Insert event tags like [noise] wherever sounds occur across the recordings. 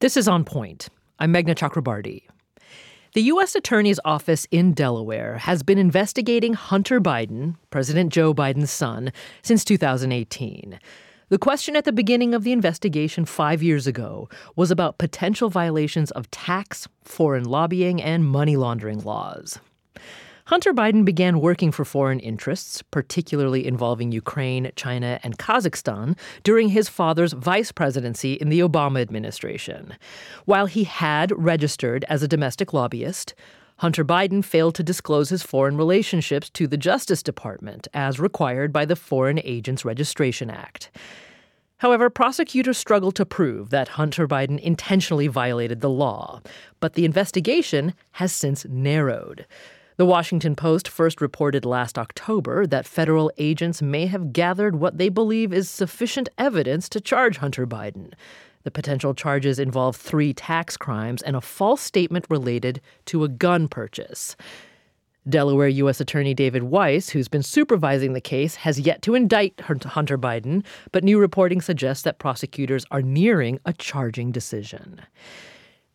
This is On Point. I'm Meghna Chakrabarti. The U.S. Attorney's Office in Delaware has been investigating Hunter Biden, President Joe Biden's son, since 2018. The question at the beginning of the investigation five years ago was about potential violations of tax, foreign lobbying, and money laundering laws. Hunter Biden began working for foreign interests, particularly involving Ukraine, China, and Kazakhstan, during his father's vice presidency in the Obama administration. While he had registered as a domestic lobbyist, Hunter Biden failed to disclose his foreign relationships to the Justice Department, as required by the Foreign Agents Registration Act. However, prosecutors struggled to prove that Hunter Biden intentionally violated the law, but the investigation has since narrowed. The Washington Post first reported last October that federal agents may have gathered what they believe is sufficient evidence to charge Hunter Biden. The potential charges involve three tax crimes and a false statement related to a gun purchase. Delaware U.S. Attorney David Weiss, who's been supervising the case, has yet to indict Hunter Biden, but new reporting suggests that prosecutors are nearing a charging decision.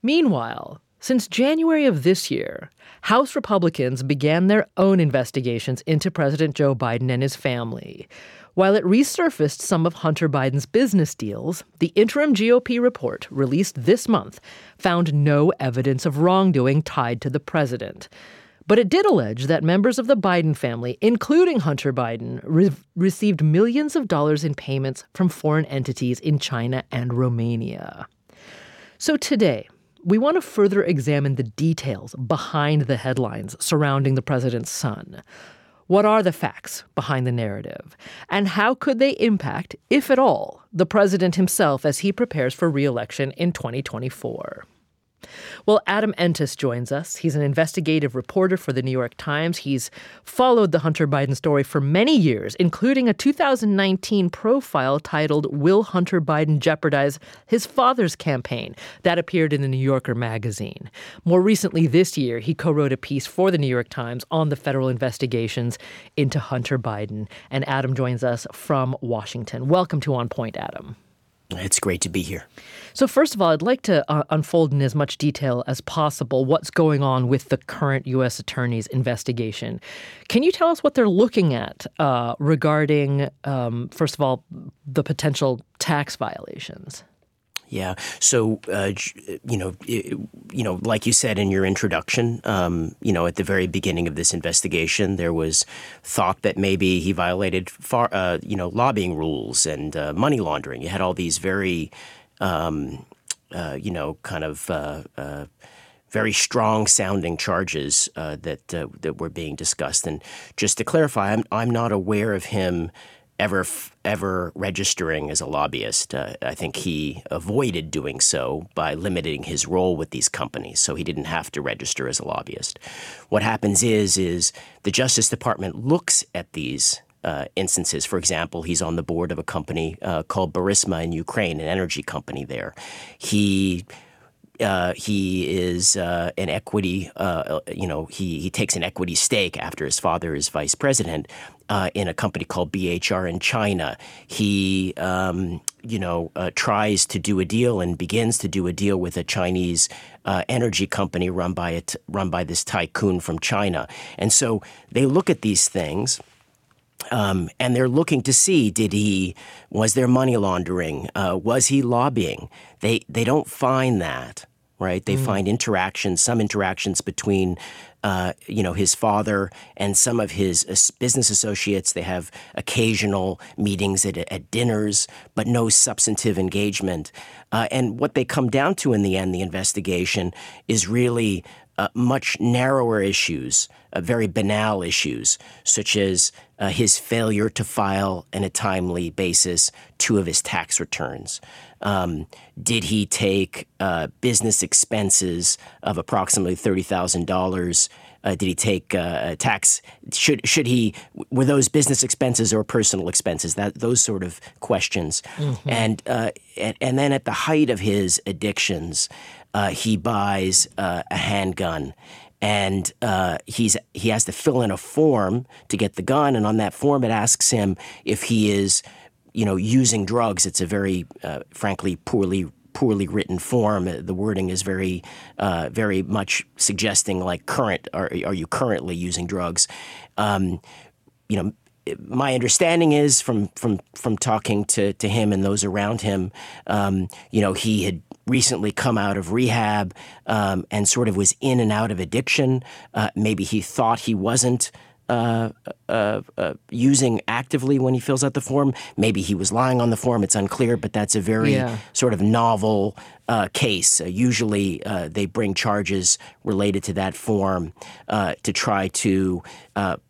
Meanwhile, since January of this year, House Republicans began their own investigations into President Joe Biden and his family. While it resurfaced some of Hunter Biden's business deals, the interim GOP report released this month found no evidence of wrongdoing tied to the president. But it did allege that members of the Biden family, including Hunter Biden, re- received millions of dollars in payments from foreign entities in China and Romania. So today, we want to further examine the details behind the headlines surrounding the president's son. What are the facts behind the narrative? And how could they impact, if at all, the president himself as he prepares for reelection in 2024? Well, Adam Entous joins us. He's an investigative reporter for the New York Times. He's followed the Hunter Biden story for many years, including a 2019 profile titled Will Hunter Biden Jeopardize His Father's Campaign? That appeared in the New Yorker magazine. More recently this year, he co wrote a piece for the New York Times on the federal investigations into Hunter Biden. And Adam joins us from Washington. Welcome to On Point, Adam. It's great to be here. So, first of all, I'd like to uh, unfold in as much detail as possible what's going on with the current U.S. Attorney's investigation. Can you tell us what they're looking at uh, regarding, um, first of all, the potential tax violations? Yeah. So, uh, you know, it, you know, like you said in your introduction, um, you know, at the very beginning of this investigation, there was thought that maybe he violated, FARA, uh, you know, lobbying rules and uh, money laundering. You had all these very, um, uh, you know, kind of. Uh, uh, very strong sounding charges that that were being discussed, and just to clarify, I'm I'm not aware of him ever ever registering as a lobbyist. Uh, I think he avoided doing so by limiting his role with these companies, so he didn't have to register as a lobbyist. What happens is is the Justice Department looks at these uh, instances. For example, he's on the board of a company uh, called Burisma in Ukraine, an energy company there. He uh, he is uh, an equity, uh, you know, he, he takes an equity stake after his father is vice president uh, in a company called BHR in China. He, um, you know, uh, tries to do a deal and begins to do a deal with a Chinese uh, energy company run by it, run by this tycoon from China. And so they look at these things. Um, and they're looking to see did he was there money laundering? Uh, was he lobbying? They they don't find that right? They mm. find interactions some interactions between uh, you know his father and some of his business associates. They have occasional meetings at, at dinners but no substantive engagement. Uh, and what they come down to in the end the investigation is really uh, much narrower issues, uh, very banal issues, such as uh, his failure to file in a timely basis two of his tax returns. Um, did he take uh, business expenses of approximately thirty thousand dollars? Uh, did he take uh, tax? Should should he were those business expenses or personal expenses? That those sort of questions, mm-hmm. and, and and then at the height of his addictions, uh, he buys uh, a handgun and uh, he's he has to fill in a form to get the gun, and on that form it asks him if he is, you know, using drugs. It's a very, uh, frankly, poorly poorly written form. The wording is very, uh, very much suggesting like current. Are, are you currently using drugs? Um, you know, my understanding is from from from talking to to him and those around him, um, you know, he had recently come out of rehab um, and sort of was in and out of addiction. Uh, maybe he thought he wasn't. Uh, uh, uh, using actively when he fills out the form. Maybe he was lying on the form. It's unclear, but that's a very yeah. sort of novel uh, case. Uh, usually, uh, they bring charges related to that form to try to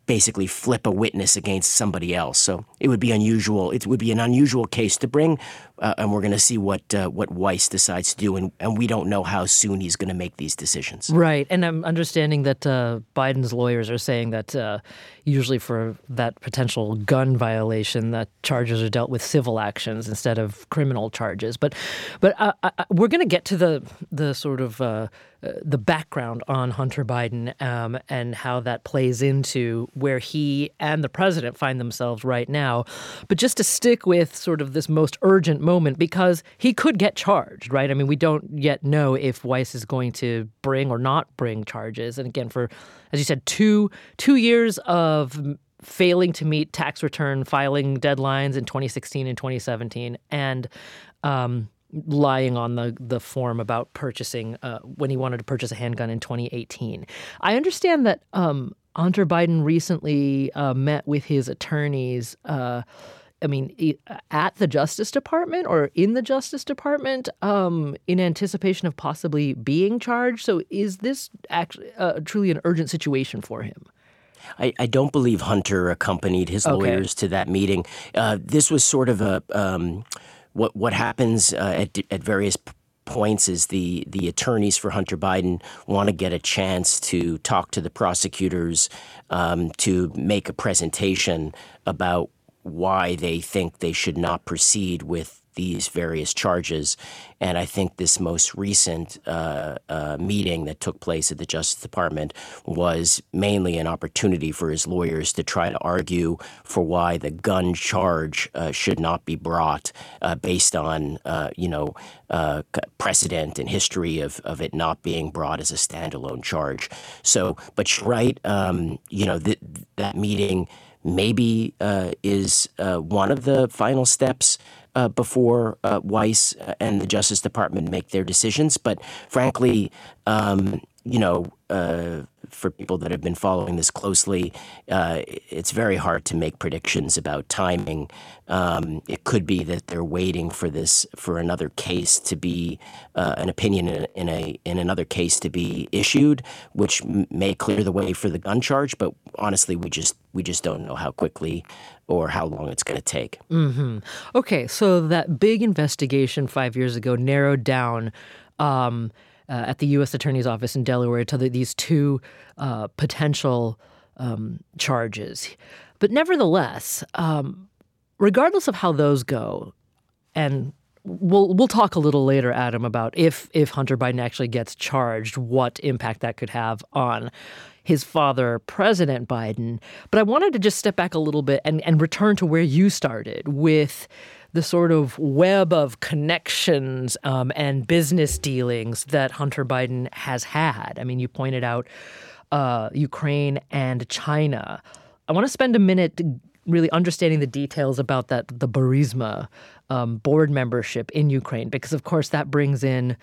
basically flip a witness against somebody else. So it would be unusual. It would be an unusual case to bring, uh, and we're going to see what uh, what Weiss decides to do, and, and we don't know how soon he's going to make these decisions. Right, and I'm understanding that uh, Biden's lawyers are saying that uh, usually for that potential gun violation, that charges are dealt with civil actions instead of criminal charges. But but uh, uh, we're going to get to the the sort of uh, the background on Hunter Biden um, and how that plays into where he and the president find themselves right now. But just to stick with sort of this most urgent moment, because he could get charged, right? I mean, we don't yet know if Weiss is going to bring or not bring charges. And again, for as you said, two two years of failing to meet tax return filing deadlines in 2016 and 2017, and um, lying on the the form about purchasing uh, when he wanted to purchase a handgun in 2018. I understand that um, Hunter Biden recently uh, met with his attorneys. Uh, I mean, at the Justice Department or in the Justice Department, um, in anticipation of possibly being charged. So, is this actually uh, truly an urgent situation for him? I, I, don't believe Hunter accompanied his lawyers to that meeting. Uh, this was sort of a um, what what happens uh, at at various points is the the attorneys for Hunter Biden want to get a chance to talk to the prosecutors um, to make a presentation about why they think they should not proceed with these various charges. And I think this most recent uh, uh, meeting that took place at the Justice Department was mainly an opportunity for his lawyers to try to argue for why the gun charge uh, should not be brought uh, based on, uh, you know, uh, precedent and history of, of it not being brought as a standalone charge. So, but you're right, um, you know, th- that meeting maybe is one of the final steps uh, before uh, Weiss and the Justice Department make their decisions. But frankly, um, you know, uh, for people that have been following this closely, uh, it's very hard to make predictions about timing. Um, it could be that they're waiting for this for another case to be uh, an opinion in in a, in another case to be issued, which may clear the way for the gun charge. But honestly, we just we just don't know how quickly or how long it's going to take. Mm-hmm. Okay, so that big investigation five years ago narrowed down. Um, uh, at the U.S. Attorney's Office in Delaware to the, these two uh, potential um, charges. But nevertheless, um, regardless of how those go, and we'll we'll talk a little later, Adam, about if if Hunter Biden actually gets charged, what impact that could have on his father, President Biden. But I wanted to just step back a little bit and, and return to where you started with the sort of web of connections um, and business dealings that Hunter Biden has had. I mean, you pointed out uh, Ukraine and China. I want to spend a minute really understanding the details about that the Burisma um, board membership in Ukraine, because of course that brings in,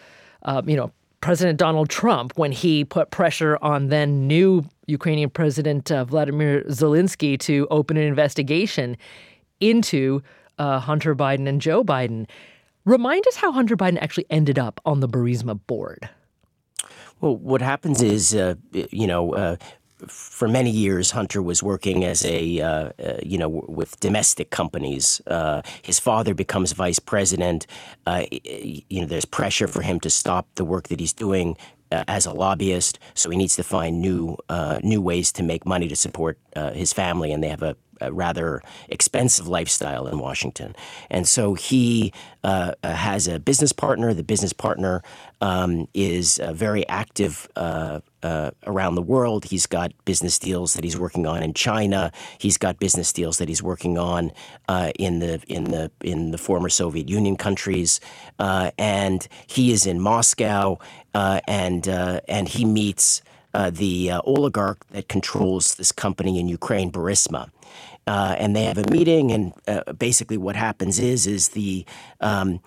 um, you know, President Donald Trump when he put pressure on then new Ukrainian President uh, Vladimir Zelensky to open an investigation into uh, Hunter Biden and Joe Biden. Remind us how Hunter Biden actually ended up on the Burisma board. Well, what happens is, uh, you know, uh, for many years, Hunter was working as a, uh, uh, you know, with domestic companies. Uh, his father becomes vice president. Uh, you know, there's pressure for him to stop the work that he's doing uh, as a lobbyist, so he needs to find new uh, new ways to make money to support his family, and they have a, a, rather expensive lifestyle in Washington. And so he uh, has a business partner. The business partner um, is a very active uh, around the world. He's got business deals that he's working on in China. He's got business deals that he's working on uh, in the in the in the former Soviet Union countries, uh, and he is in Moscow, uh, and uh, and he meets the oligarch that controls this company in Ukraine, Burisma. and they have a meeting, and basically what happens is is the um,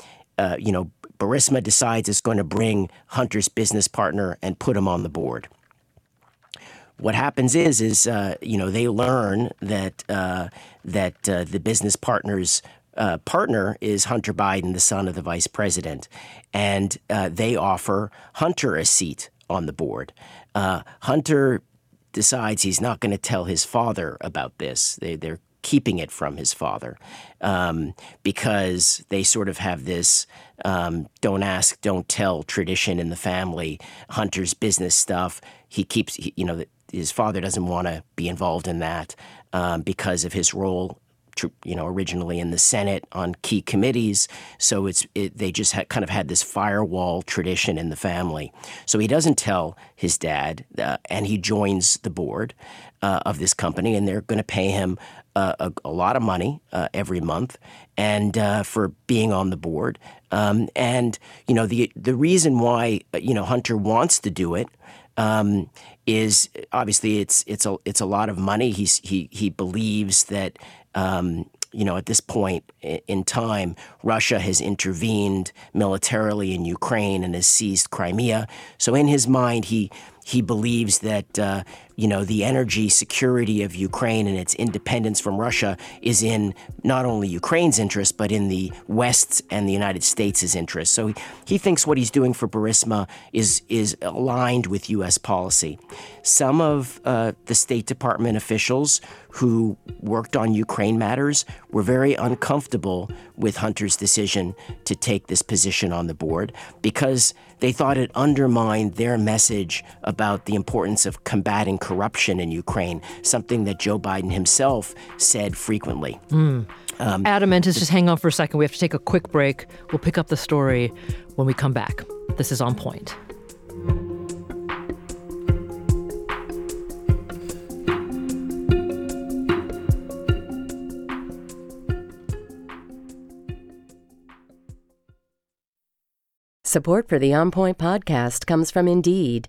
you know Burisma decides it's going to bring Hunter's business partner and put him on the board. What happens is, is uh, you know they learn that uh, that uh, the business partner's uh, partner is Hunter Biden, the son of the vice president, and uh, they offer Hunter a seat on the board. Uh, Hunter decides he's not going to tell his father about this. They, they're keeping it from his father um, because they sort of have this um, don't ask, don't tell tradition in the family. Hunter's business stuff, he keeps, he, you know, his father doesn't want to be involved in that um, because of his role you know, originally in the Senate on key committees. So it's it, they just had, kind of had this firewall tradition in the family. So he doesn't tell his dad, uh, and he joins the board uh, of this company, and they're going to pay him uh, a, a, lot of money uh, every month, and uh, for being on the board. Um, and you know the the reason why uh, you know Hunter wants to do it um, is obviously it's it's a it's a lot of money. He's he he believes that um, you know, at this point in time, Russia has intervened militarily in Ukraine and has seized Crimea. So in his mind, he he believes that uh, you know the energy security of Ukraine and its independence from Russia is in not only Ukraine's interest but in the West's and the United States' interest. So he, he thinks what he's doing for Burisma is is aligned with U.S. policy. Some of uh, the State Department officials who worked on Ukraine matters were very uncomfortable with Hunter's decision to take this position on the board because they thought it undermined their message about the importance of combating corruption in Ukraine, something that Joe Biden himself said frequently. Mm. Um, Adam Entous, just hang on for a second. We have to take a quick break. We'll pick up the story when we come back. This is On Point. Support for the On Point podcast comes from Indeed.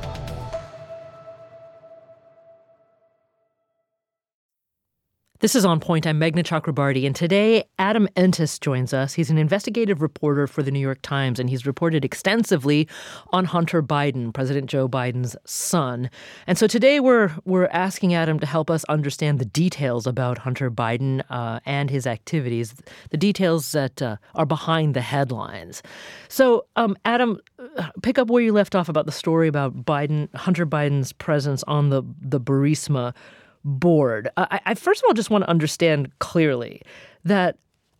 This is On Point. I'm Meghna Chakrabarti, and today Adam Entous joins us. He's an investigative reporter for the New York Times, and he's reported extensively on Hunter Biden, President Joe Biden's son. And so today we're we're asking Adam to help us understand the details about Hunter Biden uh, and his activities, the details that uh, are behind the headlines. So, um, Adam, uh, pick up where you left off about the story about Biden, Hunter Biden's presence on the the Burisma board. I, I first of all just want to understand clearly that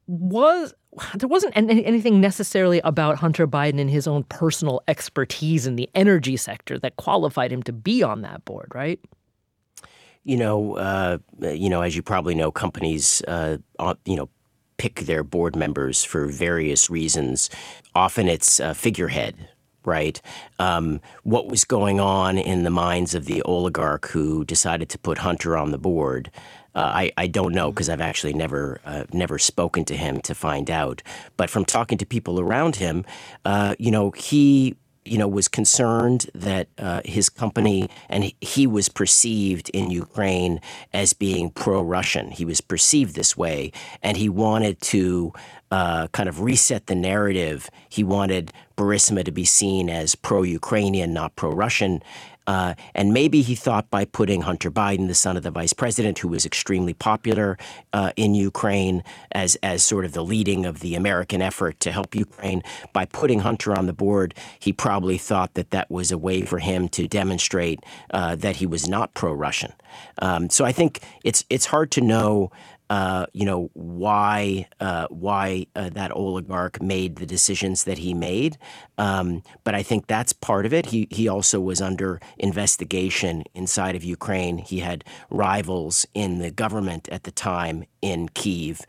was there wasn't any, anything necessarily about Hunter Biden and his own personal expertise in the energy sector that qualified him to be on that board, right? You know, uh, you know, as you probably know, companies, uh, you know, pick their board members for various reasons. Often it's a figurehead, right? Um, what was going on in the minds of the oligarch who decided to put Hunter on the board? Uh, I, I don't know because I've actually never uh, never spoken to him to find out. But from talking to people around him, uh, you know, he you know, was concerned that uh, his company and he was perceived in Ukraine as being pro-Russian. He was perceived this way, and he wanted to uh, kind of reset the narrative. He wanted Burisma to be seen as pro-Ukrainian, not pro-Russian. Uh, and maybe he thought by putting Hunter Biden, the son of the vice president, who was extremely popular uh, in Ukraine, as as sort of the leading of the American effort to help Ukraine, by putting Hunter on the board, he probably thought that that was a way for him to demonstrate uh, that he was not pro-Russian. Um, so I think it's it's hard to know uh, you know why uh, why uh, that oligarch made the decisions that he made, um, but I think that's part of it. He he also was under investigation inside of Ukraine. He had rivals in the government at the time in Kiev,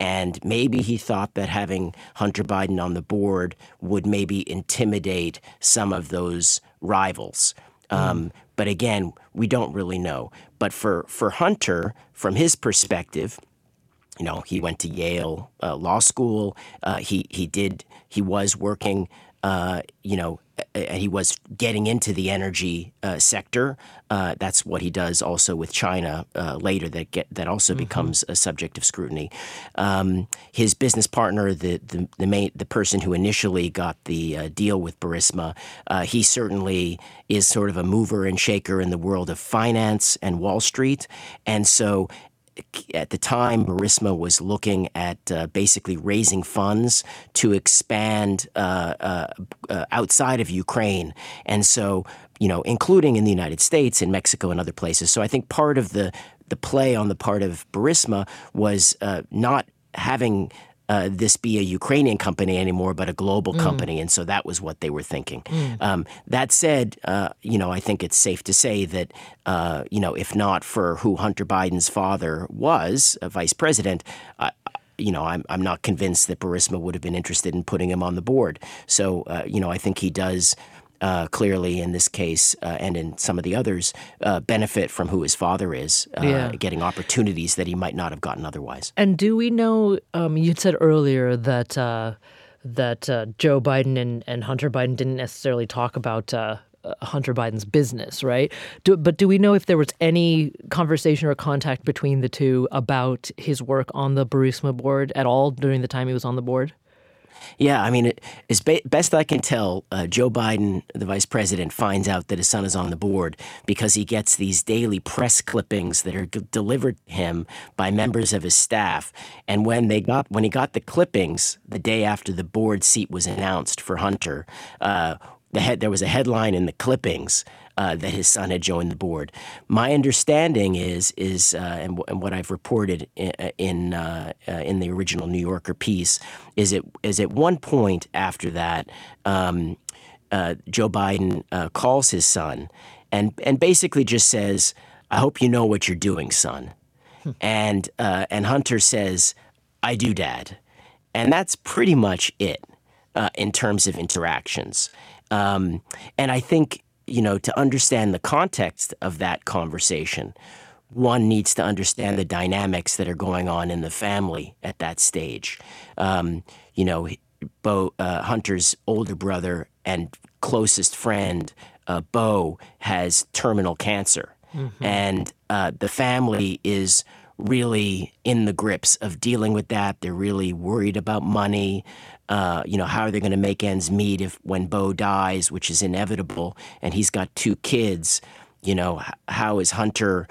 and maybe he thought that having Hunter Biden on the board would maybe intimidate some of those rivals. Um, but again, we don't really know. But for, for Hunter, from his perspective, you know, he went to Yale uh, Law School. Uh, he he did he was working. Uh, you know, and he was getting into the energy uh, sector. Uh, that's what he does also with China uh, later. That get that also mm-hmm. becomes a subject of scrutiny. Um, his business partner, the the the, main, the person who initially got the deal with Burisma, he certainly is sort of a mover and shaker in the world of finance and Wall Street, and so at the time, Burisma was looking at uh, basically raising funds to expand uh, uh, uh, outside of Ukraine. And so, you know, including in the United States, in Mexico, and other places. So I think part of the, the play on the part of Burisma was uh, not having uh, this be a Ukrainian company anymore, but a global mm. company. And so that was what they were thinking. Mm. Um, that said, uh, you know, I think it's safe to say that, uh, you know, if not for who Hunter Biden's father was, a vice president, you know, I'm, I'm not convinced that Burisma would have been interested in putting him on the board. So, uh, you know, I think he does uh, clearly in this case uh, and in some of the others uh, benefit from who his father is, uh, yeah. getting opportunities that he might not have gotten otherwise. And do we know? Um, you said earlier that uh, that uh, Joe Biden and, and Hunter Biden didn't necessarily talk about. Hunter Biden's business, right? Do, but do we know if there was any conversation or contact between the two about his work on the Burisma board at all during the time he was on the board? Yeah, I mean, it, as be, best I can tell, uh, Joe Biden, the vice president, finds out that his son is on the board because he gets these daily press clippings that are g- delivered to him by members of his staff. And when they got when he got the clippings the day after the board seat was announced for Hunter, uh, the head, there was a headline in the clippings uh, that his son had joined the board. My understanding is is uh, and, w- and, what I've reported in uh, in, uh, uh, in, the original New Yorker piece is it is at one point after that um, uh, Joe Biden calls his son and and basically just says, "I hope you know what you're doing, son," and and Hunter says, "I do, Dad," and that's pretty much it in terms of interactions. Um, and I think you know, to understand the context of that conversation, one needs to understand the dynamics that are going on in the family at that stage. Um, you know, Beau uh, Hunter's older brother and closest friend, uh, Beau, has terminal cancer, mm-hmm. and uh, the family is really in the grips of dealing with that. They're really worried about money. Uh, you know, how are they going to make ends meet if when Beau dies, which is inevitable, and he's got two kids? You know, how is Hunter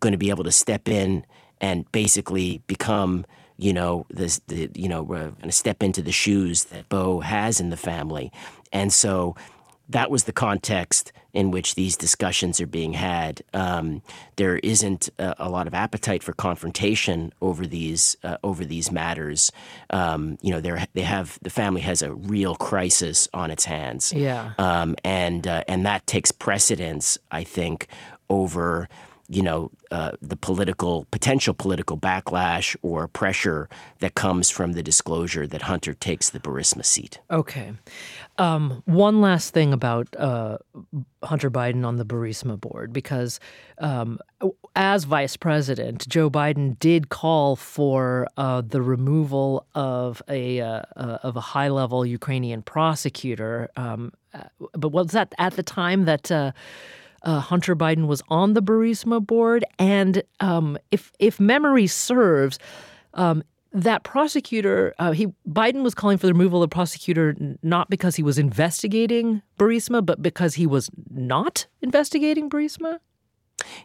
going to be able to step in and basically become, you know, this, the, you know, uh, step into the shoes that Beau has in the family, and so that was the context in which these discussions are being had. Um, there isn't a, a, lot of appetite for confrontation over these uh, over these matters. Um, you know, they have the family has a real crisis on its hands. Yeah, um, and uh, and that takes precedence, I think, over you know, uh, the political potential political backlash or pressure that comes from the disclosure that Hunter takes the Burisma seat. Okay. Um, one last thing about uh, Hunter Biden on the Burisma board, because um, as vice president, Joe Biden did call for uh, the removal of a uh, uh of a high level Ukrainian prosecutor. Um, uh, but was that at the time that? Uh, Hunter Biden was on the Burisma board, and um, if if memory serves, um, that prosecutor, uh, he Biden was calling for the removal of the prosecutor not because he was investigating Burisma, but because he was not investigating Burisma.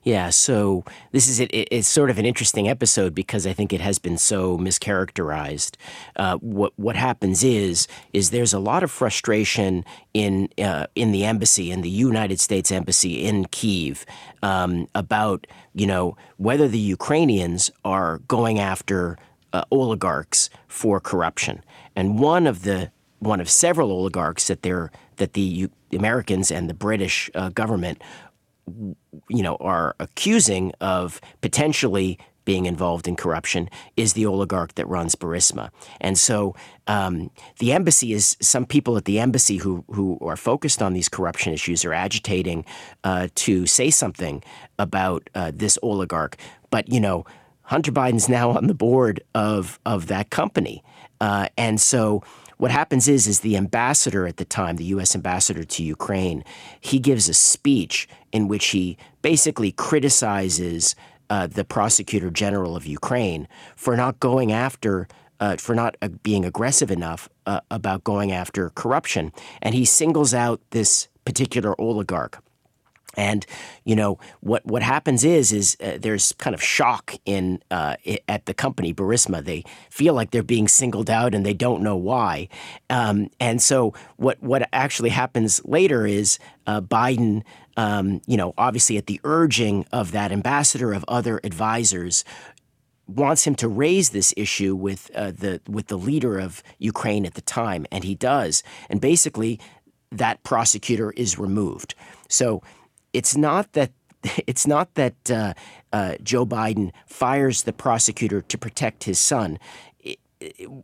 Yeah, so this is it, it's sort of an interesting episode because I think it has been so mischaracterized. Uh, what what happens is is there's a lot of frustration in uh, in the embassy in the United States embassy in Kiev um, about you know whether the Ukrainians are going after uh, oligarchs for corruption, and one of the one of several oligarchs that they're that the U- Americans and the British uh, government you know, are accusing of potentially being involved in corruption is the oligarch that runs Burisma. And so um, the embassy is some people at the embassy who, who are focused on these corruption issues are agitating uh, to say something about uh, this oligarch. But, you know, Hunter Biden's now on the board of, of that company. Uh, and so what happens is is the ambassador at the time, the U.S. ambassador to Ukraine, he gives a speech in which he basically criticizes uh, the prosecutor general of Ukraine for not going after. Uh, for not uh, being aggressive enough uh, about going after corruption. And he singles out this particular oligarch and you know what what happens is is uh, there's kind of shock in uh, at the company Burisma. They feel like they're being singled out and they don't know why. Um, and so what what actually happens later is uh, Biden. Um, you know, obviously, at the urging of that ambassador of other advisors, wants him to raise this issue with uh, the with the leader of Ukraine at the time, and he does. And basically, that prosecutor is removed. So it's not that [laughs] it's not that uh, uh, Joe Biden fires the prosecutor to protect his son.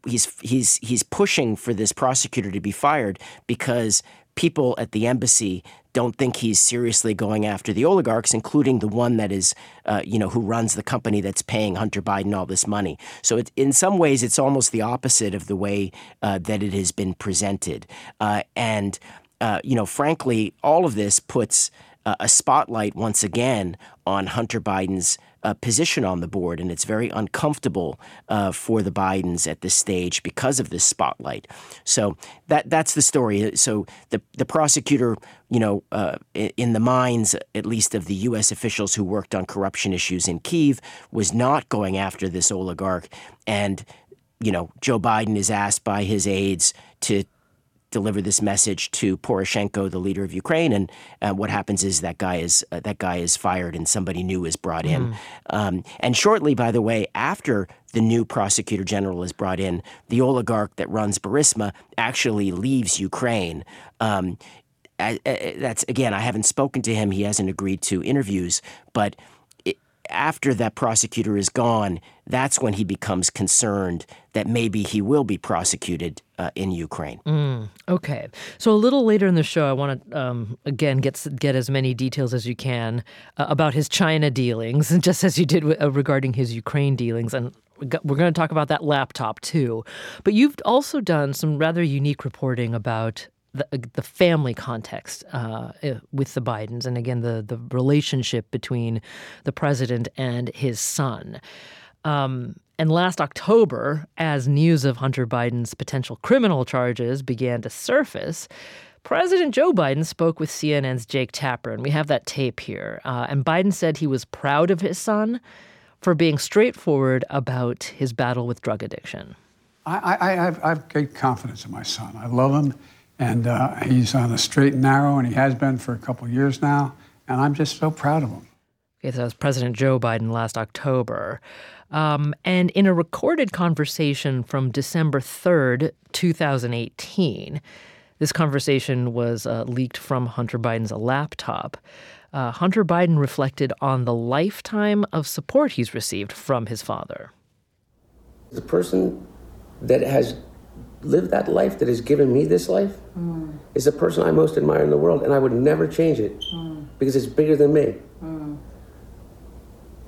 he's he's he's pushing for this prosecutor to be fired because people at the embassy don't think he's seriously going after the oligarchs, including the one that is, uh, you know, who runs the company that's paying Hunter Biden all this money. So it, in some ways, it's almost the opposite of the way uh, that it has been presented. Uh, and uh, you know, frankly, all of this puts uh, a spotlight once again on Hunter Biden's uh, position on the board, and it's very uncomfortable uh, for the Bidens at this stage because of this spotlight. So that that's the story. So the the prosecutor, you know, uh, in the minds at least of the U.S. officials who worked on corruption issues in Kiev, was not going after this oligarch, and you know, Joe Biden is asked by his aides to deliver this message to Poroshenko, the leader of Ukraine, and uh, what happens is that guy is uh, that guy is fired and somebody new is brought in. Mm. Um, and shortly, by the way, after the new prosecutor general is brought in, the oligarch that runs Burisma actually leaves Ukraine. Um, that's again, I haven't spoken to him. He hasn't agreed to interviews, but after that prosecutor is gone, that's when he becomes concerned that maybe he will be prosecuted uh, in Ukraine. Mm, okay, so a little later in the show, I want to um, again get get as many details as you can uh, about his China dealings, [laughs] just as you did uh, regarding his Ukraine dealings, and we're going to talk about that laptop too. But you've also done some rather unique reporting about the, uh, the family context uh, with the Bidens, and again the the relationship between the president and his son. Um, and last October, as news of Hunter Biden's potential criminal charges began to surface, President Joe Biden spoke with CNN's Jake Tapper, and we have that tape here. Uh, and Biden said he was proud of his son for being straightforward about his battle with drug addiction. I, I, I have, I have great confidence in my son. I love him. And uh, he's on a straight and narrow, and he has been for a couple years now. And I'm just so proud of him. Okay, so that was President Joe Biden last October. Um, and in a recorded conversation from December 3rd, 2018, This conversation was uh, leaked from Hunter Biden's laptop. Uh, Hunter Biden reflected on the lifetime of support he's received from his father. The person that has lived that life, that has given me this life, mm. is the person I most admire in the world, and I would never change it mm. because it's bigger than me. Mm.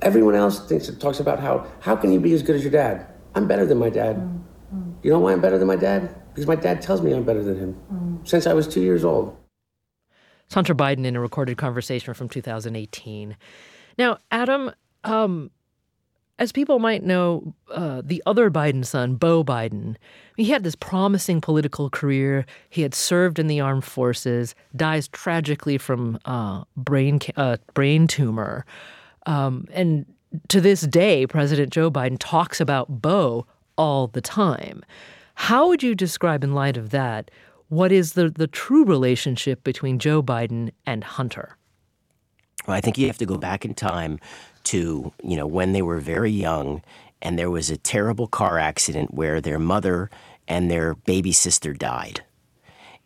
Everyone else thinks and talks about how how can you be as good as your dad? I'm better than my dad. Mm. Mm. You know why I'm better than my dad? Because my dad tells me I'm better than him mm. since I was two years old. It's Hunter Biden in a recorded conversation from 2018. Now, Adam, um, as people might know, uh, the other Biden son, Beau Biden, he had this promising political career. He had served in the armed forces, dies tragically from uh, brain uh, brain tumor, um, and to this day, President Joe Biden talks about Beau all the time. How would you describe, in light of that, what is the the true relationship between Joe Biden and Hunter? Well, I think you have to go back in time to you know when they were very young, and there was a terrible car accident where their mother and their baby sister died,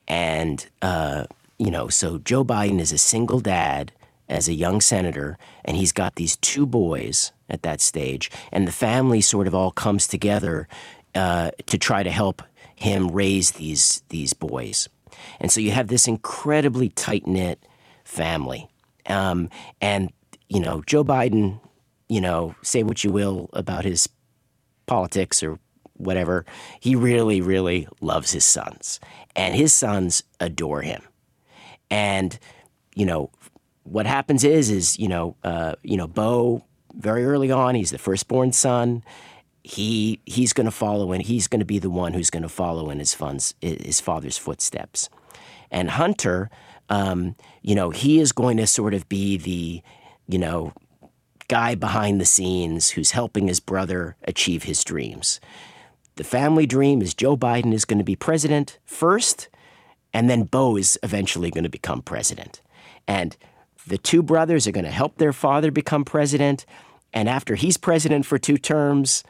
and uh, you know so Joe Biden is a single dad as a young senator, and he's got these two boys at that stage, and the family sort of all comes together uh, to try to help him raise these these boys, and so you have this incredibly tight knit family, um, and you know, Joe Biden, you know, say what you will about his politics or whatever, he really, really loves his sons. And his sons adore him. And, you know, what happens is, is, you know, uh, you know, Beau, very early on, he's the firstborn son. He he's going to follow and he's going to be the one who's going to follow in his fun's his father's footsteps. And Hunter, um, you know, he is going to sort of be the you know, guy behind the scenes who's helping his brother achieve his dreams. The family dream is Joe Biden is going to be president first, and then Beau is eventually going to become president. And the two brothers are going to help their father become president. And after he's president for two terms,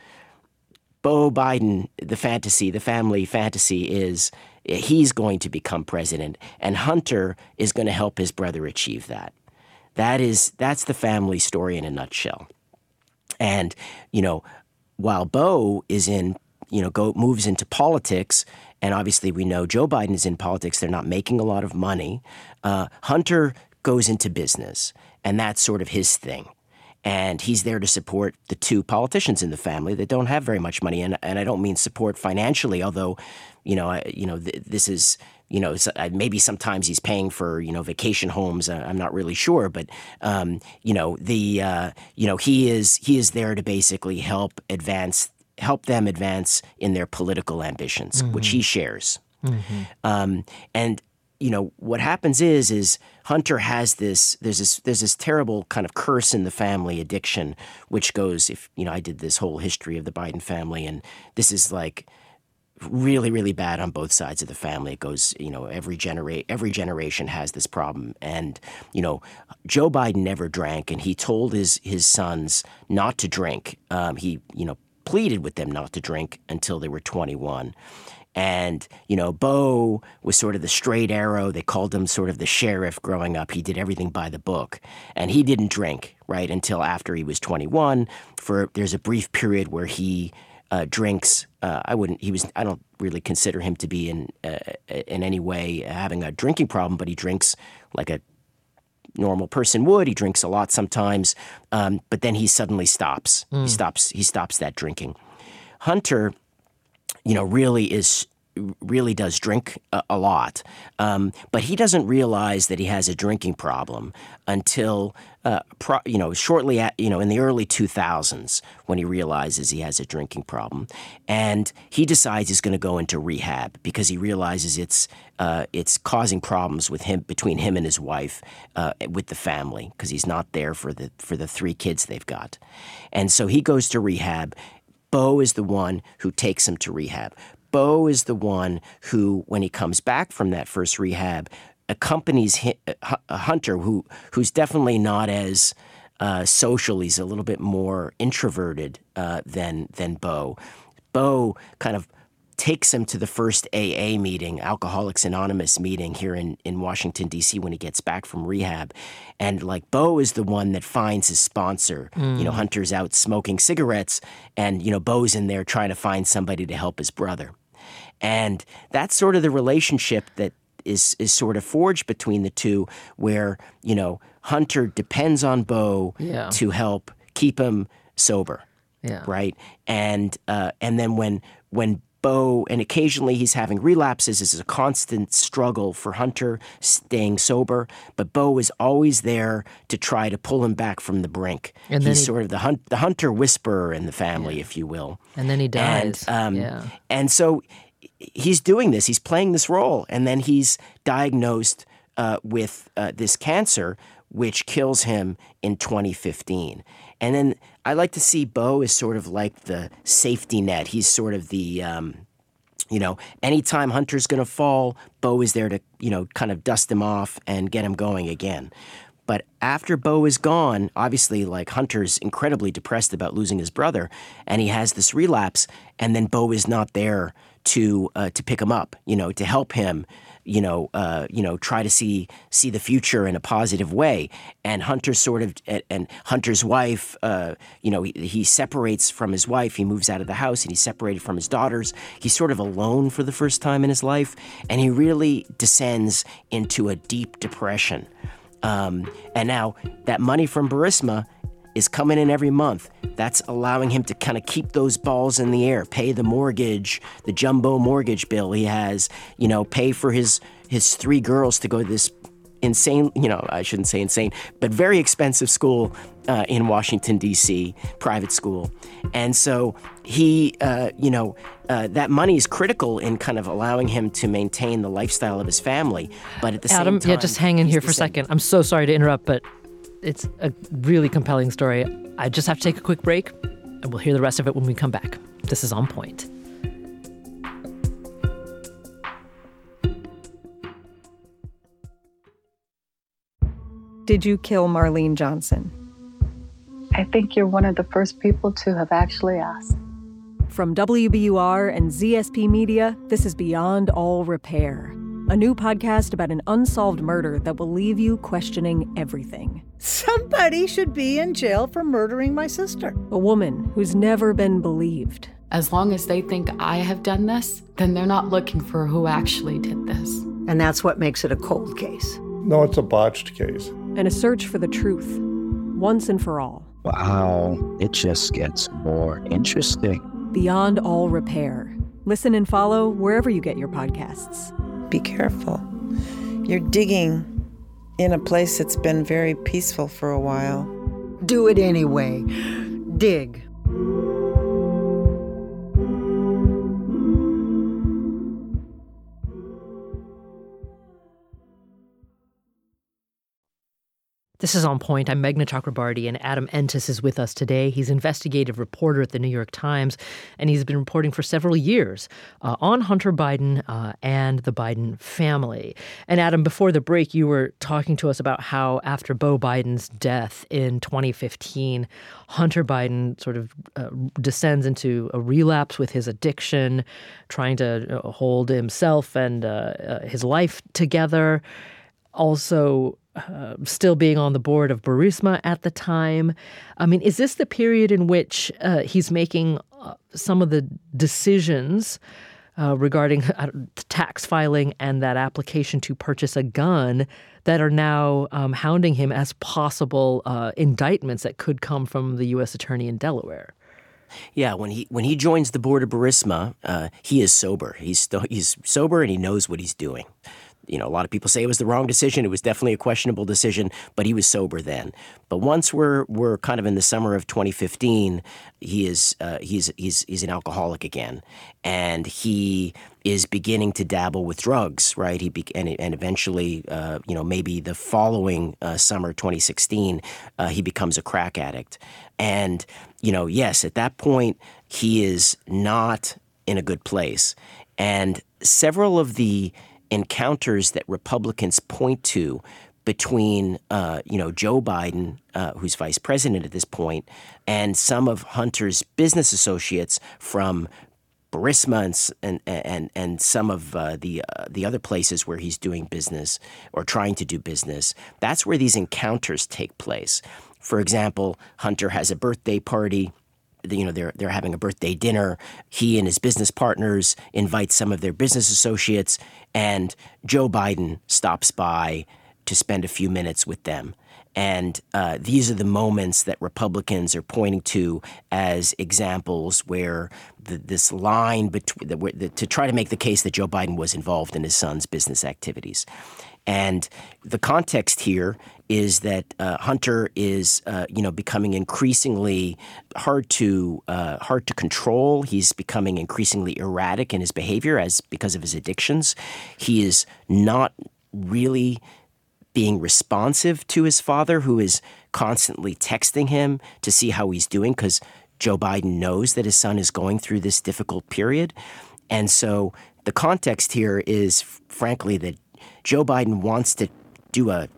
Beau Biden, the fantasy, the family fantasy is he's going to become president, and Hunter is going to help his brother achieve that. That is that's the family story in a nutshell. And you know, while Beau is in you know go moves into politics, and obviously we know Joe Biden is in politics. They're not making a lot of money. Uh, Hunter goes into business, and that's sort of his thing and he's there to support the two politicians in the family that don't have very much money. And, and I don't mean support financially, although, you know, I, you know, th- this is you know, uh, maybe sometimes he's paying for you know vacation homes. Uh, I'm not really sure, but um, you know the uh, you know he is he is there to basically help advance help them advance in their political ambitions, mm-hmm. which he shares. Mm-hmm. Um, and you know what happens is is Hunter has this there's this there's this terrible kind of curse in the family addiction, which goes if you know I did this whole history of the Biden family, and this is like really really bad on both sides of the family. It goes you know every generate every generation has this problem. And you know joe biden never drank and he told his his sons not to drink. Um, he you know pleaded with them not to drink until they were 21 and you know beau was sort of the straight arrow. They called him sort of the sheriff growing up. He did everything by the book. And he didn't drink right until after he was 21 for there's a brief period where he uh, drinks. Uh, I wouldn't. He was. I don't really consider him to be in uh, in any way having a drinking problem, but he drinks like a normal person would. He drinks a lot sometimes, um, but then he suddenly stops. Mm. He stops. He stops that drinking. Hunter, you know, really is really does drink a, a lot, um, but he doesn't realize that he has a drinking problem until uh, pro, you know shortly at you know in the early 2000s when he realizes he has a drinking problem, and he decides he's going to go into rehab because he realizes it's uh, it's causing problems with him between him and his wife uh, with the family because he's not there for the for the three kids they've got, and so he goes to rehab. Beau is the one who takes him to rehab. Beau is the one who, when he comes back from that first rehab, accompanies a Hunter, who who's definitely not as uh, social. He's a little bit more introverted uh, than than Bo. Beau kind of takes him to the first AA meeting, Alcoholics Anonymous meeting here in, in Washington, D.C., when he gets back from rehab. And like Beau is the one that finds his sponsor. Mm. You know, Hunter's out smoking cigarettes, and, you know, Beau's in there trying to find somebody to help his brother. And that's sort of the relationship that is is sort of forged between the two, where you know Hunter depends on Beau yeah. to help keep him sober, yeah. right? And uh, and then when when Beau, and occasionally he's having relapses. This is a constant struggle for Hunter staying sober, but Beau is always there to try to pull him back from the brink. And he's he, sort of the, hunt, the hunter whisperer in the family, yeah. if you will. And then he dies. And, um, yeah. and so he's doing this. He's playing this role, and then he's diagnosed uh, with uh, this cancer, which kills him in 2015. And then I like to see Beau as sort of like the safety net. He's sort of the, um, you know, anytime Hunter's going to fall, Beau is there to, you know, kind of dust him off and get him going again. But after Beau is gone, obviously, like Hunter's incredibly depressed about losing his brother, and he has this relapse, and then Beau is not there to uh, to pick him up, you know, to help him, you know, uh, you know, try to see see the future in a positive way. And Hunter sort of and Hunter's wife, uh, you know, he, he, separates from his wife. He moves out of the house and he's separated from his daughters. He's sort of alone for the first time in his life, and he really descends into a deep depression. Um, and now that money from Burisma is coming in every month. That's allowing him to kind of keep those balls in the air, pay the mortgage, the jumbo mortgage bill he has, you know, pay for his his three girls to go to this insane, you know, I shouldn't say insane, but very expensive school uh, in Washington, D.C., private school. And so he, uh, you know, uh, that money is critical in kind of allowing him to maintain the lifestyle of his family. But at the Adam, same time, Adam, yeah, just hang in here for a second. I'm so sorry to interrupt, but it's a really compelling story. I just have to take a quick break, and we'll hear the rest of it when we come back. This is On Point. Did you kill Marlene Johnson? I think you're one of the first people to have actually asked. From WBUR and ZSP Media, this is Beyond All Repair a new podcast about an unsolved murder that will leave you questioning everything. Somebody should be in jail for murdering my sister. A woman who's never been believed. As long as they think I have done this, then they're not looking for who actually did this. And that's what makes it a cold case. No, it's a botched case. And a search for the truth, once and for all. Wow, it just gets more interesting. Beyond All Repair. Listen and follow wherever you get your podcasts be careful. You're digging in a place that's been very peaceful for a while. Do it anyway. Dig. This is On Point. I'm Meghna Chakrabarti, and Adam Entous is with us today. He's investigative reporter at the New York Times, and he's been reporting for several years uh, on Hunter Biden uh, and the Biden family. And Adam, before the break, you were talking to us about how after Beau Biden's death in 2015, Hunter Biden sort of uh, descends into a relapse with his addiction, trying to uh, hold himself and uh, uh, his life together. Also, uh, still being on the board of Burisma at the time. I mean, is this the period in which uh, he's making uh, some of the decisions uh, regarding [laughs] uh, tax filing and that application to purchase a gun that are now um, hounding him as possible indictments that could come from the U.S. Attorney in Delaware? Yeah, when he when he joins the board of Burisma, he is sober. He's st- he's sober and he knows what he's doing you know, a lot of people say it was the wrong decision. It was definitely a questionable decision, but he was sober then. But once we're we're kind of in the summer of 2015, he is uh, he's he's he's an alcoholic again, and he is beginning to dabble with drugs. Right? He be- and and eventually, uh, you know, maybe the following uh, summer, 2016, uh, he becomes a crack addict. And you know, yes, at that point, he is not in a good place, and several of the encounters that Republicans point to between uh, you know Joe Biden, uh, who's vice president at this point, and some of Hunter's business associates from Burisma and and and, some of uh, the uh, the other places where he's doing business or trying to do business. That's where these encounters take place. For example, Hunter has a birthday party you know they're they're having a birthday dinner. He and his business partners invite some of their business associates, and Joe Biden stops by to spend a few minutes with them. And uh, these are the moments that Republicans are pointing to as examples where the, this line between the, the, to try to make the case that Joe Biden was involved in his son's business activities. And the context here is that uh, Hunter is, uh, you know, becoming increasingly hard to uh, hard to control. He's becoming increasingly erratic in his behavior as because of his addictions. He is not really being responsive to his father, who is constantly texting him to see how he's doing because Joe Biden knows that his son is going through this difficult period. And so the context here is, frankly, that Joe Biden wants to do a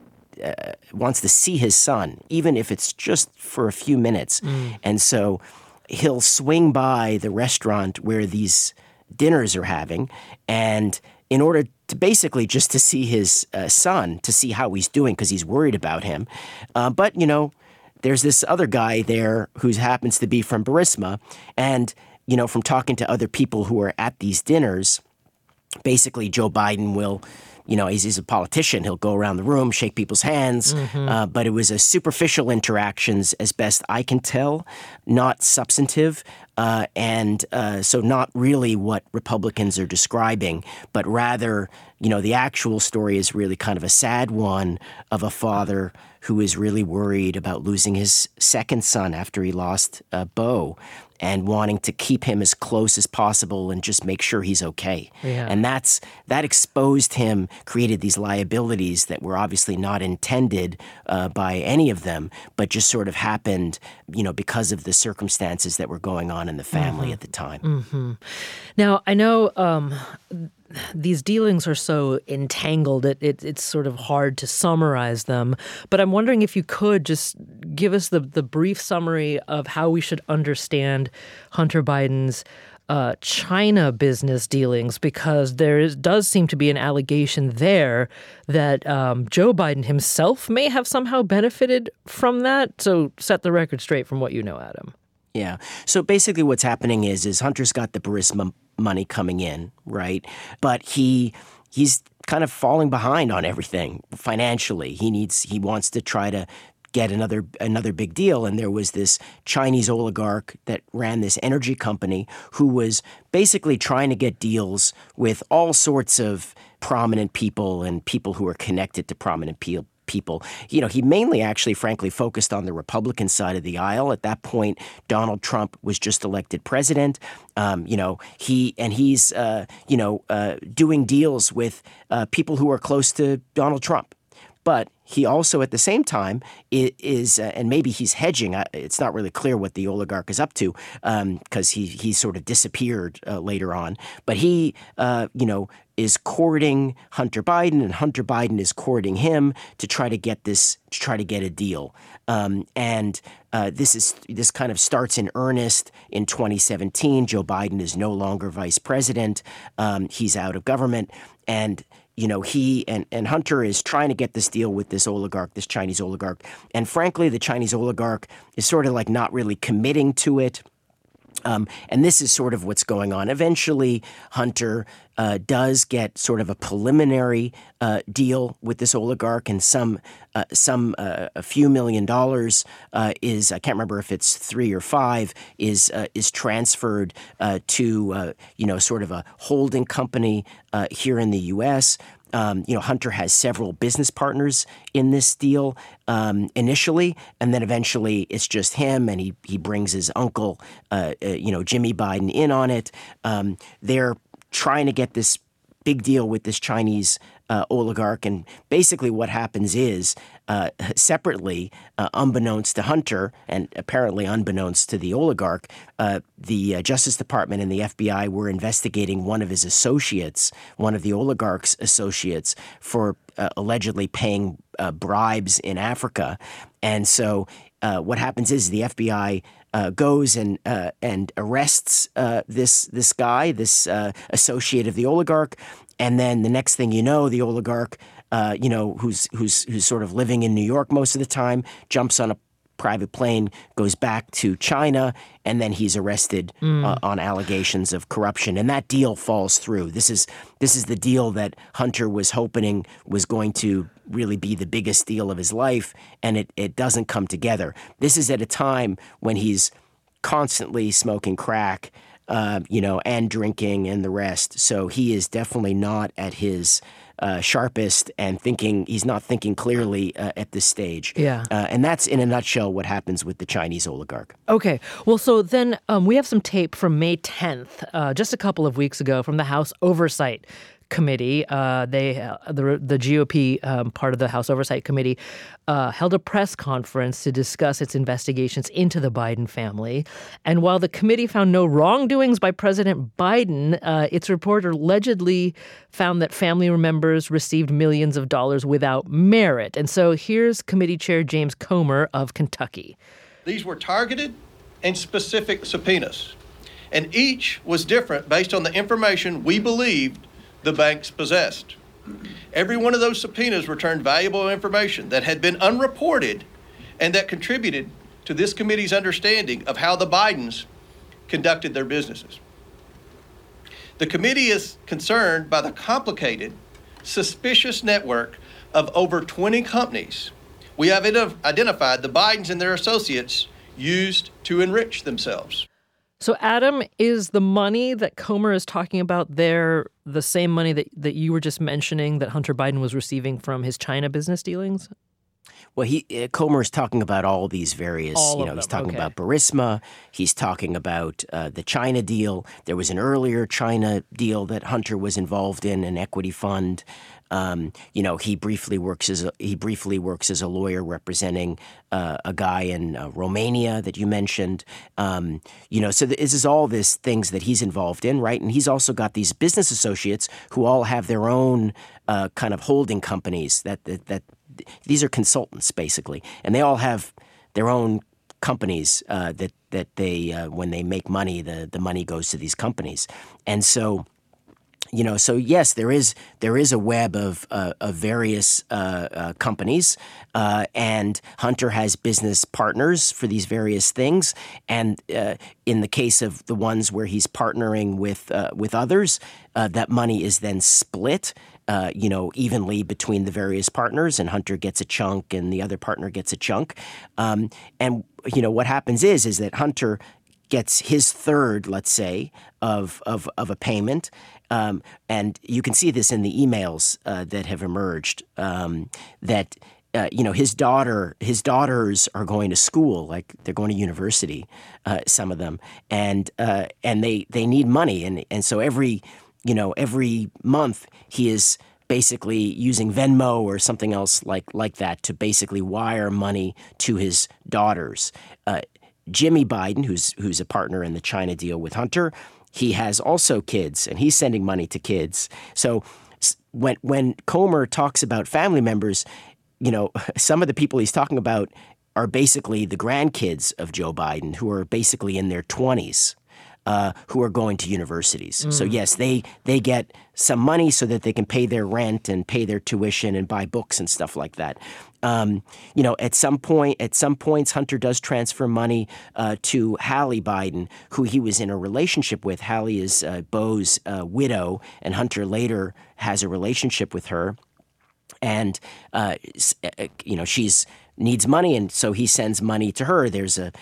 uh, wants to see his son, even if it's just for a few minutes. Mm. And so he'll swing by the restaurant where these dinners are having, and in order to basically just to see his uh, son, to see how he's doing, because he's worried about him. Uh, but, you know, there's this other guy there who happens to be from Burisma, And, you know, from talking to other people who are at these dinners, basically Joe Biden will you know, he's, he's, a politician. He'll go around the room, shake people's hands. Mm-hmm. Uh, but it was a superficial interactions, as best I can tell, not substantive. Uh, and uh, so, not really what Republicans are describing, but rather, you know, the actual story is really kind of a sad one of a father who is really worried about losing his second son after he lost uh, Beau and wanting to keep him as close as possible and just make sure he's okay. Yeah. And that's that exposed him, created these liabilities that were obviously not intended uh, by any of them, but just sort of happened, you know, because of the circumstances that were going on in the family mm-hmm. at the time. Mm-hmm. Now I know. Um, these dealings are so entangled, it, it, it's sort of hard to summarize them. But I'm wondering if you could just give us the, the brief summary of how we should understand Hunter Biden's uh, China business dealings, because there is, does seem to be an allegation there that um, Joe Biden himself may have somehow benefited from that. So set the record straight from what you know, Adam. Yeah. So basically, what's happening is is Hunter's got the Burisma money coming in, right? But he he's kind of falling behind on everything financially. He needs he wants to try to get another another big deal and there was this Chinese oligarch that ran this energy company who was basically trying to get deals with all sorts of prominent people and people who are connected to prominent people people. You know, he mainly actually, frankly, focused on the Republican side of the aisle. At that point, Donald Trump was just elected president. Um, you know, he and he's uh, you know uh, doing deals with uh, people who are close to Donald Trump. But he also, at the same time, is, uh, and maybe he's hedging. It's not really clear what the oligarch is up to because um, he he sort of disappeared uh, later on. But he, uh, you know, is courting Hunter Biden, and Hunter Biden is courting him to try to get this, to try to get a deal. Um, and uh, this is this kind of starts in earnest in 2017. Joe Biden is no longer vice president. Um, he's out of government, and you know, he and, and Hunter is trying to get this deal with this oligarch, this Chinese oligarch. And frankly, the Chinese oligarch is sort of like not really committing to it. Um, and this is sort of what's going on. Eventually, Hunter uh, does get sort of a preliminary uh, deal with this oligarch, and some uh, some uh, a few million dollars uh, is I can't remember if it's three or five is uh, is transferred to you know sort of a holding company here in the U.S. Um, you know, Hunter has several business partners in this deal um, initially, and then eventually it's just him, and he he brings his uncle, uh, uh, you know, Jimmy Biden, in on it. Um, they're trying to get this big deal with this Chinese uh, oligarch. And basically, what happens is uh, separately, uh, unbeknownst to Hunter and apparently unbeknownst to the oligarch, uh, the uh, Justice Department and the FBI were investigating one of his associates, one of the oligarch's associates, for uh, allegedly paying uh, bribes in Africa. And so, what happens is the FBI. goes and and arrests this this guy, this associate of the oligarch, and then the next thing you know, the oligarch uh, you know, who's who's who's sort of living in New York most of the time, jumps on a private plane, goes back to China, and then he's arrested mm. uh, on allegations of corruption. And that deal falls through. This is this is the deal that Hunter was hoping was going to really be the biggest deal of his life, and it, it doesn't come together. This is at a time when he's constantly smoking crack, uh, you know, and drinking and the rest. So he is definitely not at his uh, sharpest and thinking he's not thinking clearly uh, at this stage. Yeah, uh, and that's in a nutshell what happens with the Chinese oligarch. Okay, well, so then um, we have some tape from May 10th, uh, just a couple of weeks ago, from the House Oversight committee. Uh, they uh, the the GOP um, part of the House Oversight Committee uh, held a press conference to discuss its investigations into the Biden family. And while the committee found no wrongdoings by President Biden, uh, its report allegedly found that family members received millions of dollars without merit. And so here's Committee Chair James Comer of Kentucky. These were targeted and specific subpoenas, and each was different based on the information we believed the banks possessed. Every one of those subpoenas returned valuable information that had been unreported and that contributed to this committee's understanding of how the Bidens conducted their businesses. The committee is concerned by the complicated, suspicious network of over 20 companies we have identified the Bidens and their associates used to enrich themselves. So, Adam, is the money that Comer is talking about there the same money that, that you were just mentioning that Hunter Biden was receiving from his China business dealings? Well, he uh, Comer is talking about all these various. All you know, he's talking okay. about Burisma. He's talking about uh, the China deal. There was an earlier China deal that Hunter was involved in, an equity fund. Um, you know, he briefly works as a, he briefly works as a lawyer representing uh, a guy in uh, Romania that you mentioned. Um, you know, so this is all this things that he's involved in, right? And he's also got these business associates who all have their own uh, kind of holding companies that, that that these are consultants basically, and they all have their own companies uh, that that they uh, when they make money, the the money goes to these companies, and so you know, so yes, there is there is a web of uh, of various uh, uh, companies, uh, and Hunter has business partners for these various things. And uh, in the case of the ones where he's partnering with uh, with others, that money is then split. you know, evenly between the various partners, and Hunter gets a chunk, and the other partner gets a chunk. Um, and you know what happens is is that Hunter gets his third, let's say, of of, of a payment, um, and you can see this in the emails uh, that have emerged um, that. Uh, you know his daughter his daughters are going to school like they're going to university uh, some of them. And uh, and they they need money. And and so every you know every month he is basically using Venmo or something else like like that to basically wire money to his daughters. Uh, Jimmy Biden who's who's a partner in the China deal with Hunter he has also kids and he's sending money to kids. So when when Comer talks about family members, you know, [laughs] some of the people he's talking about are basically the grandkids of Joe Biden who are basically in their 20s uh, who are going to universities. Mm. So yes, they they get some money so that they can pay their rent and pay their tuition and buy books and stuff like that. Um, you know, at some point, at some points, Hunter does transfer money uh, to Hallie Biden, who he was in a relationship with. Hallie is uh, Beau's uh, widow, and Hunter later has a relationship with her. And uh, uh, you know, she's needs money, and so he sends money to her. There's a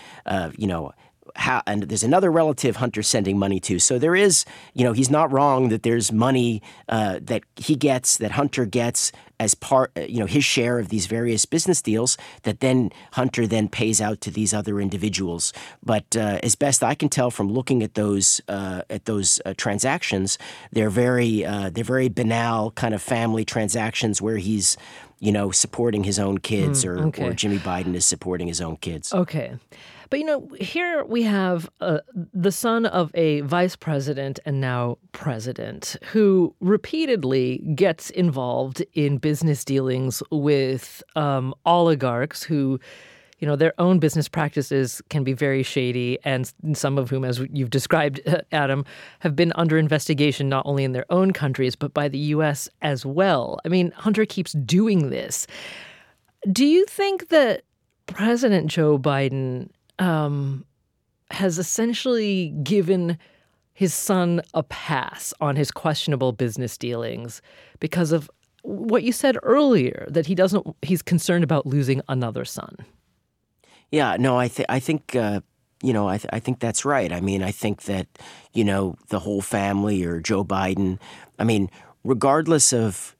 you know how, and there's another relative Hunter sending money to. So there is, you know, he's not wrong that there's money uh, that he gets, that Hunter gets as part, uh, you know, his share of these various business deals that then Hunter then pays out to these other individuals. But uh, as best I can tell from looking at those uh, at those uh, transactions, they're very uh, they're very banal kind of family transactions where he's you know, supporting his own kids mm, or, okay. or Jimmy Biden is supporting his own kids. Okay. But, you know, here we have uh, the son of a vice president and now president who repeatedly gets involved in business dealings with um, oligarchs who you know, their own business practices can be very shady, and some of whom, as you've described, Adam, have been under investigation not only in their own countries, but by the U.S. as well. I mean, Hunter keeps doing this. Do you think that President Joe Biden um, has essentially given his son a pass on his questionable business dealings because of what you said earlier that he doesn't he's concerned about losing another son yeah, no, I think I think uh, you know I th- I think that's right. I mean, I think that you know the whole family or Joe Biden. I mean, regardless of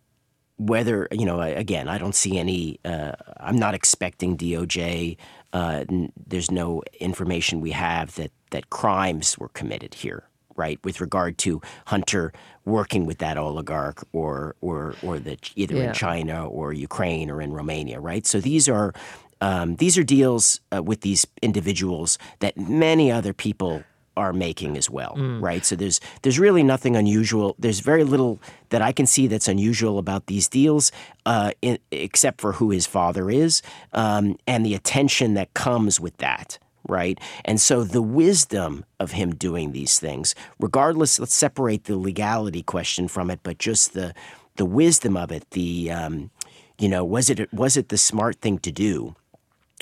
whether you know, again, I don't see any. Uh, I'm not expecting DOJ. Uh, there's no information we have that that crimes were committed here right, with regard to Hunter working with that oligarch or or or the either yeah. in China or Ukraine or in Romania, right? So these are um, these are deals uh, with these individuals that many other people are making as well, mm. right? So there's there's really nothing unusual. There's very little that I can see that's unusual about these deals, uh, in, except for who his father is um, and the attention that comes with that, right? And so the wisdom of him doing these things, regardless, let's separate the legality question from it, but just the the wisdom of it. The um, you know, was it was it the smart thing to do?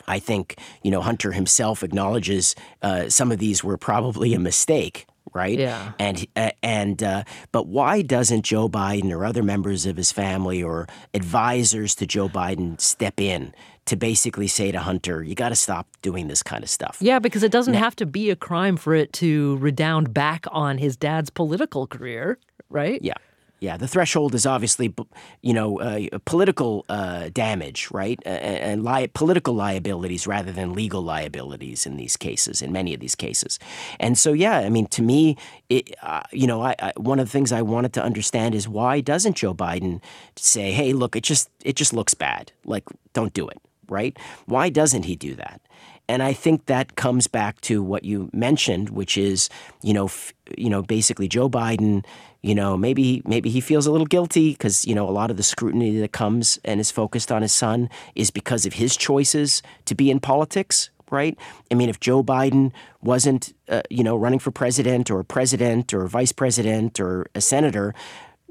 I think you know Hunter himself acknowledges uh, some of these were probably a mistake, right? Yeah. And uh, and uh, but why doesn't Joe Biden or other members of his family or advisors to Joe Biden step in to basically say to Hunter, you got to stop doing this kind of stuff? Yeah, because it doesn't now, have to be a crime for it to redound back on his dad's political career, right? Yeah. Yeah, the threshold is obviously, you know, uh, political uh, damage, right, and li- political liabilities rather than legal liabilities in these cases, in many of these cases. And so, yeah, I mean, to me, it, uh, you know, I, I, one of the things I wanted to understand is why doesn't Joe Biden say, "Hey, look, it just it just looks bad. Like, don't do it." Right? Why doesn't he do that? And I think that comes back to what you mentioned, which is, you know, f- you know, basically Joe Biden you know, maybe maybe he feels a little guilty because you know a lot of the scrutiny that comes and is focused on his son is because of his choices to be in politics, right? I mean, if Joe Biden wasn't, uh, you know, running for president or president or vice president or a senator,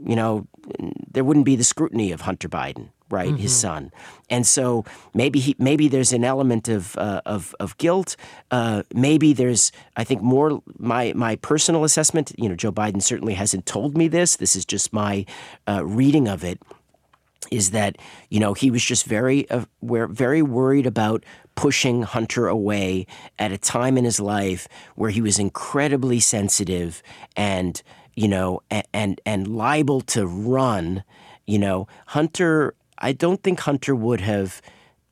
you know, there wouldn't be the scrutiny of Hunter Biden, right, mm-hmm. his son. And so maybe he, maybe there's an element of uh, of, of guilt. Uh, maybe there's, I think, more my my personal assessment. You know, Joe Biden certainly hasn't told me this. This is just my uh, reading of it. Is that you know he was just very uh, very worried about pushing Hunter away at a time in his life where he was incredibly sensitive and you know and and, and liable to run you know hunter I don't think Hunter would have,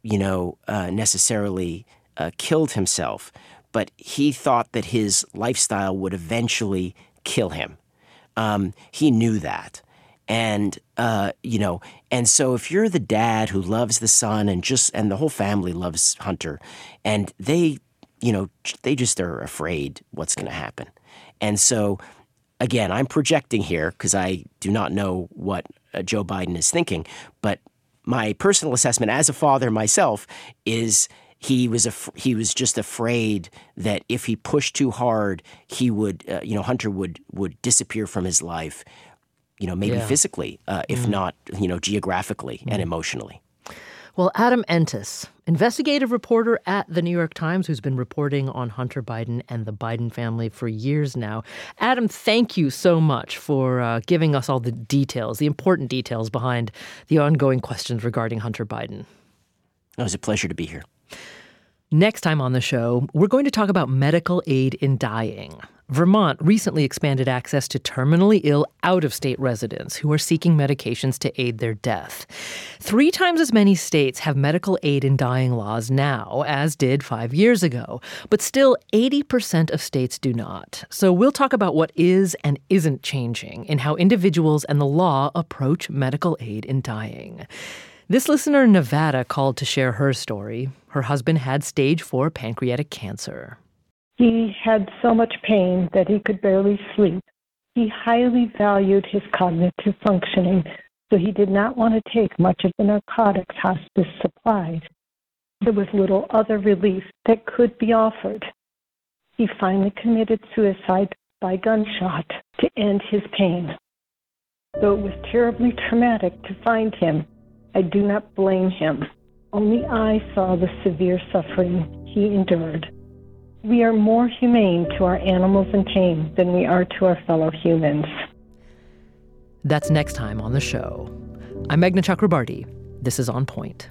you know, uh, necessarily uh, killed himself, but he thought that his lifestyle would eventually kill him. Um, he knew that. And uh, you know, and so if you're the dad who loves the son and just and the whole family loves Hunter, and they, you know, they just are afraid what's going to happen, and so again, I'm projecting here because I do not know what uh, Joe Biden is thinking, but my personal assessment as a father myself is he was af- he was just afraid that if he pushed too hard, he would uh, you know Hunter would would disappear from his life, you know maybe yeah. physically, uh, if mm. not you know geographically mm. and emotionally. Well, Adam Entous, investigative reporter at the New York Times, who's been reporting on Hunter Biden and the Biden family for years now. Adam, thank you so much for uh, giving us all the details, the important details behind the ongoing questions regarding Hunter Biden. It was a pleasure to be here. Next time on the show, we're going to talk about medical aid in dying. Vermont recently expanded access to terminally ill out of state residents who are seeking medications to aid their death. Three times as many states have medical aid in dying laws now as did five years ago, but still 80% of states do not. So we'll talk about what is and isn't changing in how individuals and the law approach medical aid in dying. This listener in Nevada called to share her story. Her husband had stage 4 pancreatic cancer. He had so much pain that he could barely sleep. He highly valued his cognitive functioning, so he did not want to take much of the narcotics hospice supplied. There was little other relief that could be offered. He finally committed suicide by gunshot to end his pain. Though it was terribly traumatic to find him, I do not blame him. Only I saw the severe suffering he endured. We are more humane to our animals in pain than we are to our fellow humans. That's next time on the show. I'm Meghna Chakrabarti. This is On Point.